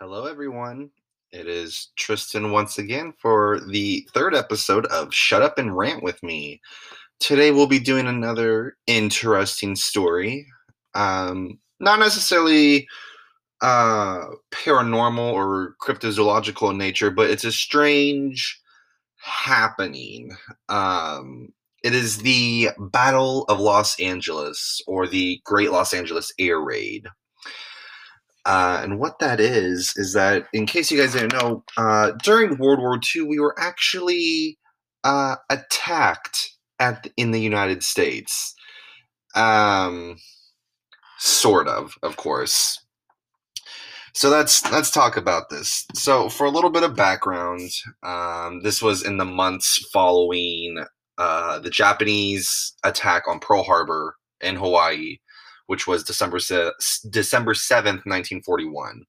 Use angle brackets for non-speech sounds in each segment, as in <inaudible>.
Hello, everyone. It is Tristan once again for the third episode of Shut Up and Rant with Me. Today, we'll be doing another interesting story. Um, not necessarily uh, paranormal or cryptozoological in nature, but it's a strange happening. Um, it is the Battle of Los Angeles or the Great Los Angeles Air Raid. Uh, and what that is, is that in case you guys didn't know, uh, during World War II, we were actually uh, attacked at in the United States. Um, sort of, of course. So let's let's talk about this. So for a little bit of background, um, this was in the months following uh, the Japanese attack on Pearl Harbor in Hawaii, which was December se- December seventh, nineteen forty one,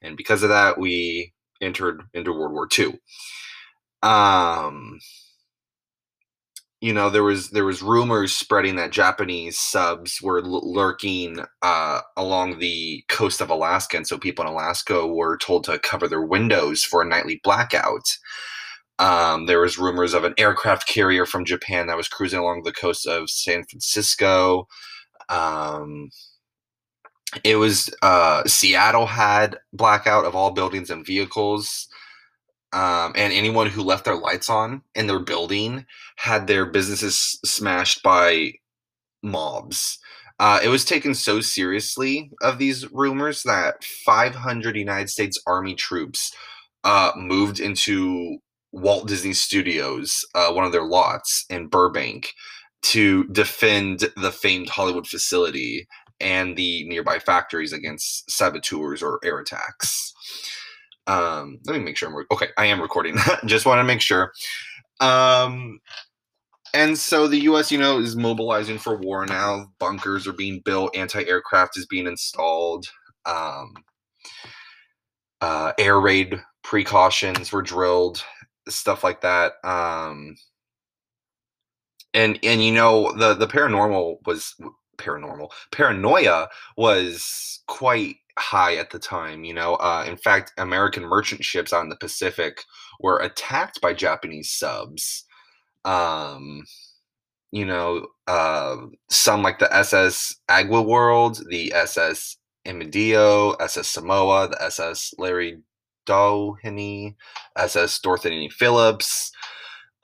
and because of that, we entered into World War II. Um, you know there was there was rumors spreading that Japanese subs were l- lurking uh, along the coast of Alaska, and so people in Alaska were told to cover their windows for a nightly blackout. Um, there was rumors of an aircraft carrier from Japan that was cruising along the coast of San Francisco. Um, it was uh, Seattle had blackout of all buildings and vehicles um, and anyone who left their lights on in their building had their businesses smashed by mobs. Uh, it was taken so seriously of these rumors that 500 United States Army troops uh, moved into Walt Disney Studios, uh, one of their lots in Burbank, to defend the famed Hollywood facility and the nearby factories against saboteurs or air attacks. Um, let me make sure I'm re- okay. I am recording. <laughs> Just want to make sure. Um, and so the U.S., you know, is mobilizing for war now. Bunkers are being built. Anti-aircraft is being installed. Um, uh, air raid precautions were drilled. Stuff like that. Um, and and you know the the paranormal was paranormal paranoia was quite high at the time. You know, uh, in fact, American merchant ships on the Pacific were attacked by Japanese subs. Um, you know, uh, some like the SS Agwiworld, the SS Emidio, SS Samoa, the SS Larry Doheny, SS Dorothy Phillips,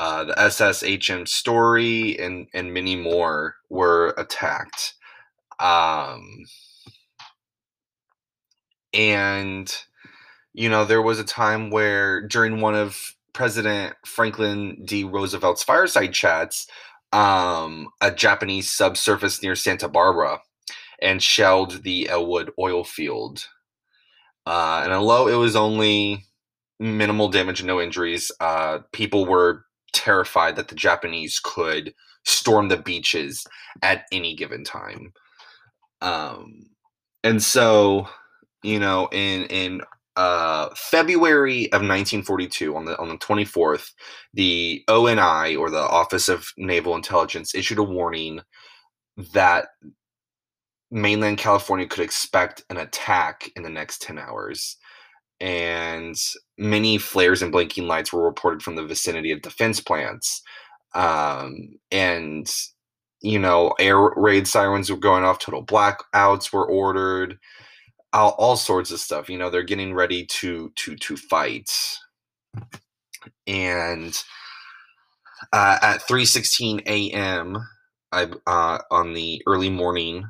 uh, the SS HM Storey, and and many more were attacked. Um, and you know there was a time where during one of president franklin d roosevelt's fireside chats um, a japanese subsurface near santa barbara and shelled the ellwood oil field uh, and although it was only minimal damage and no injuries uh, people were terrified that the japanese could storm the beaches at any given time um, and so you know, in in uh, February of 1942, on the on the 24th, the ONI or the Office of Naval Intelligence issued a warning that mainland California could expect an attack in the next 10 hours. And many flares and blinking lights were reported from the vicinity of defense plants. Um, and, you know, air raid sirens were going off, total blackouts were ordered all, all sorts of stuff. You know, they're getting ready to to to fight, and uh, at three sixteen a.m. I, uh, on the early morning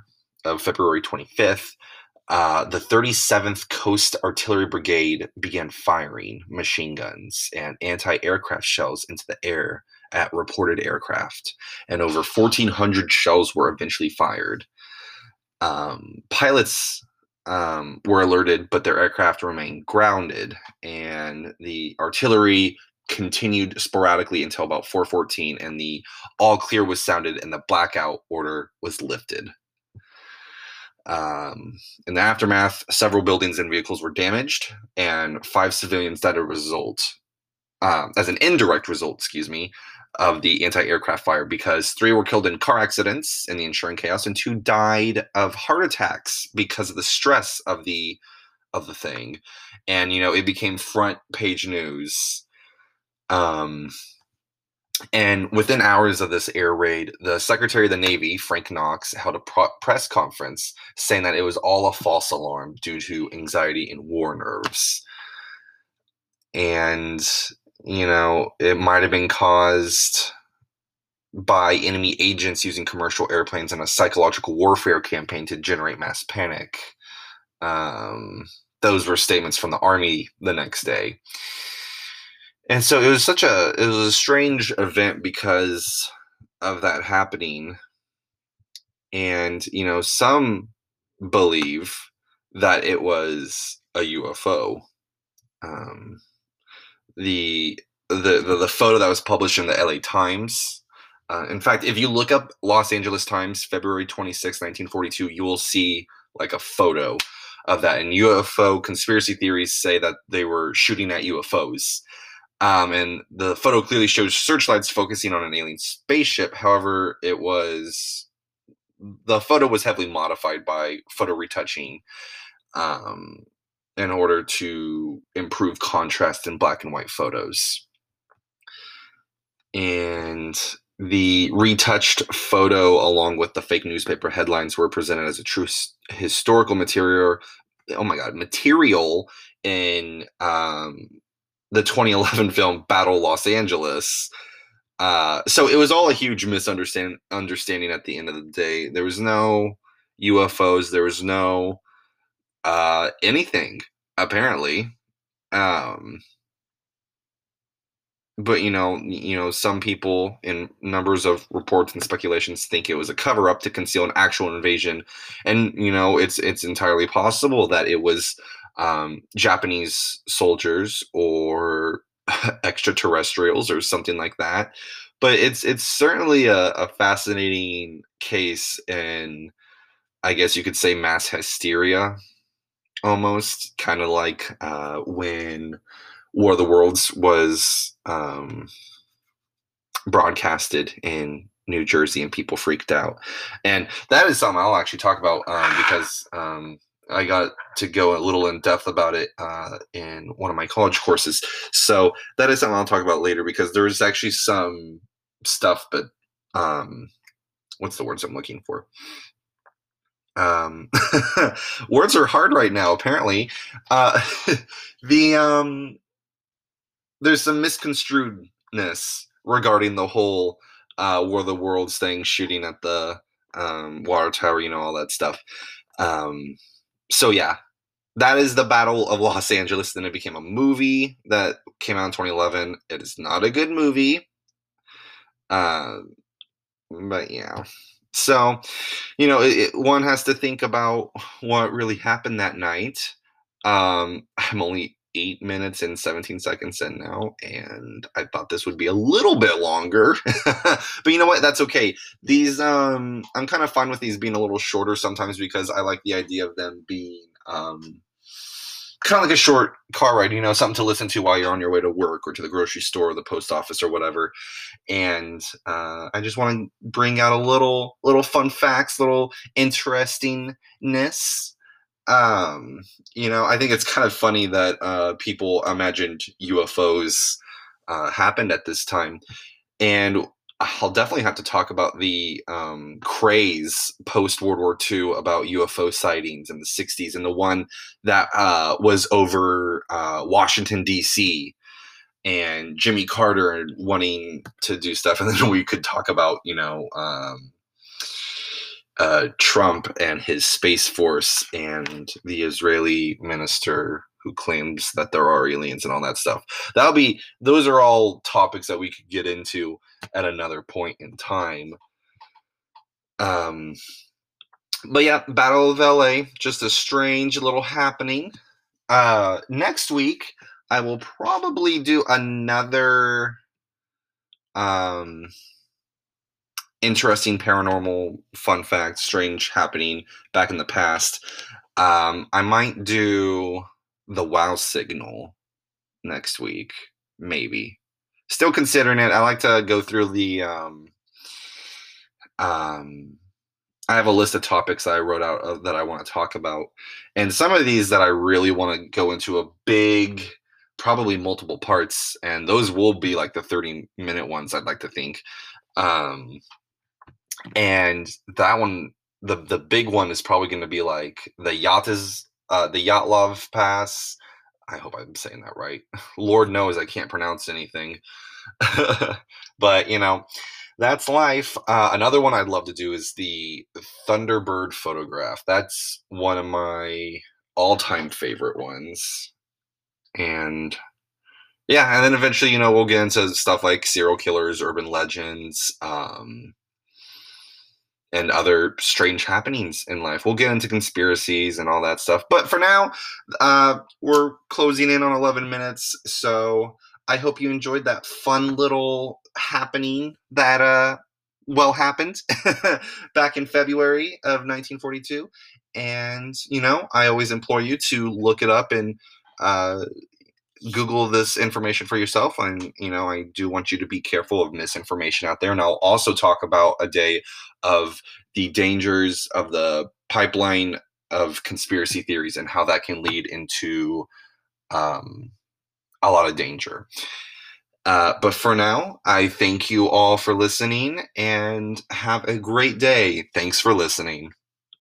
of February twenty fifth. Uh, the 37th Coast Artillery Brigade began firing machine guns and anti aircraft shells into the air at reported aircraft, and over 1,400 shells were eventually fired. Um, pilots um, were alerted, but their aircraft remained grounded, and the artillery continued sporadically until about 4:14, and the all clear was sounded, and the blackout order was lifted. Um, in the aftermath, several buildings and vehicles were damaged, and five civilians died as a result. Um, as an indirect result, excuse me, of the anti-aircraft fire because three were killed in car accidents in the ensuing chaos and two died of heart attacks because of the stress of the of the thing, and you know it became front page news. Um, and within hours of this air raid, the Secretary of the Navy, Frank Knox, held a pro- press conference saying that it was all a false alarm due to anxiety and war nerves. And, you know, it might have been caused by enemy agents using commercial airplanes in a psychological warfare campaign to generate mass panic. Um, those were statements from the Army the next day and so it was such a it was a strange event because of that happening. And you know some believe that it was a ufo um, the, the the the photo that was published in the la times uh, in fact if you look up los angeles times february 26 1942 you will see like a photo of that. And ufo conspiracy theories say that they were shooting at ufos um, and the photo clearly shows searchlights focusing on an alien spaceship. However, it was the photo was heavily modified by photo retouching um, in order to improve contrast in black and white photos. And the retouched photo, along with the fake newspaper headlines, were presented as a true historical material. Oh my God, material in um, the 2011 film Battle Los Angeles. Uh, so it was all a huge misunderstanding understanding at the end of the day. There was no UFOs. There was no uh, anything apparently. Um, but you know, you know, some people in numbers of reports and speculations think it was a cover up to conceal an actual invasion, and you know, it's it's entirely possible that it was um, Japanese soldiers or <laughs> extraterrestrials or something like that. But it's it's certainly a, a fascinating case in, I guess you could say, mass hysteria, almost kind of like uh, when War of the Worlds was um, broadcasted in New Jersey and people freaked out. And that is something I'll actually talk about um, because um, I got to go a little in depth about it uh, in one of my college courses. So that is something I'll talk about later because there is actually some stuff, but um, what's the words I'm looking for? Um, <laughs> words are hard right now. Apparently, uh, <laughs> the um, there's some misconstruedness regarding the whole uh, War of the Worlds thing, shooting at the um, water tower, you know, all that stuff. Um, so yeah, that is the Battle of Los Angeles. Then it became a movie that came out in 2011. It is not a good movie. Uh, but yeah. So, you know, it, one has to think about what really happened that night. Um, I'm only eight minutes and 17 seconds in now, and I thought this would be a little bit longer. <laughs> but you know what? That's okay. These, um, I'm kind of fine with these being a little shorter sometimes because I like the idea of them being, um, kind of like a short car ride, you know, something to listen to while you're on your way to work or to the grocery store or the post office or whatever. And uh, I just want to bring out a little, little fun facts, little interestingness um you know i think it's kind of funny that uh people imagined ufos uh happened at this time. And i'll definitely have to talk about the um craze post world war ii about ufo sightings in the 60s and the one that uh was over uh washington dc and jimmy carter wanting to do stuff <laughs> and then we could talk about you know um uh, Trump and his space force and the Israeli minister who claims that there are aliens and all that stuff. That'll be those are all topics that we could get into at another point in time. Um but yeah, Battle of LA, just a strange little happening. Uh next week I will probably do another um interesting paranormal fun fact, strange happening back in the past. Um, I might do the wow signal next week, maybe. Still considering it. I like to go through the um, um, I have a list of topics I wrote out of, that I want to talk about, and some of these that I really want to go into a big, probably multiple parts, and those will be like the thirty minute ones. I'd like to think, um, and that one, the the big one is probably going to be like the yacht is uh, the Lyatlov Pass. I hope I'm saying that right. <laughs> Lord knows I can't pronounce anything, <laughs> but you know that's life. Uh, another one I'd love to do is the Thunderbird photograph. That's one of my all-time favorite ones. And yeah, and then eventually, you know, we'll get into stuff like serial killers, urban legends, um, and other strange happenings in life. We'll get into conspiracies and all that stuff. But for now, uh, we're closing in on 11 minutes. So I hope you enjoyed that fun little happening that uh well happened <laughs> back in February of 1942 and you know I always implore you to look it up and uh Google this information for yourself. And, you know, I do want you to be careful of misinformation out there. And I'll also talk about a day of the dangers of the pipeline of conspiracy theories and how that can lead into um, a lot of danger. Uh, but for now, I thank you all for listening and have a great day. Thanks for listening.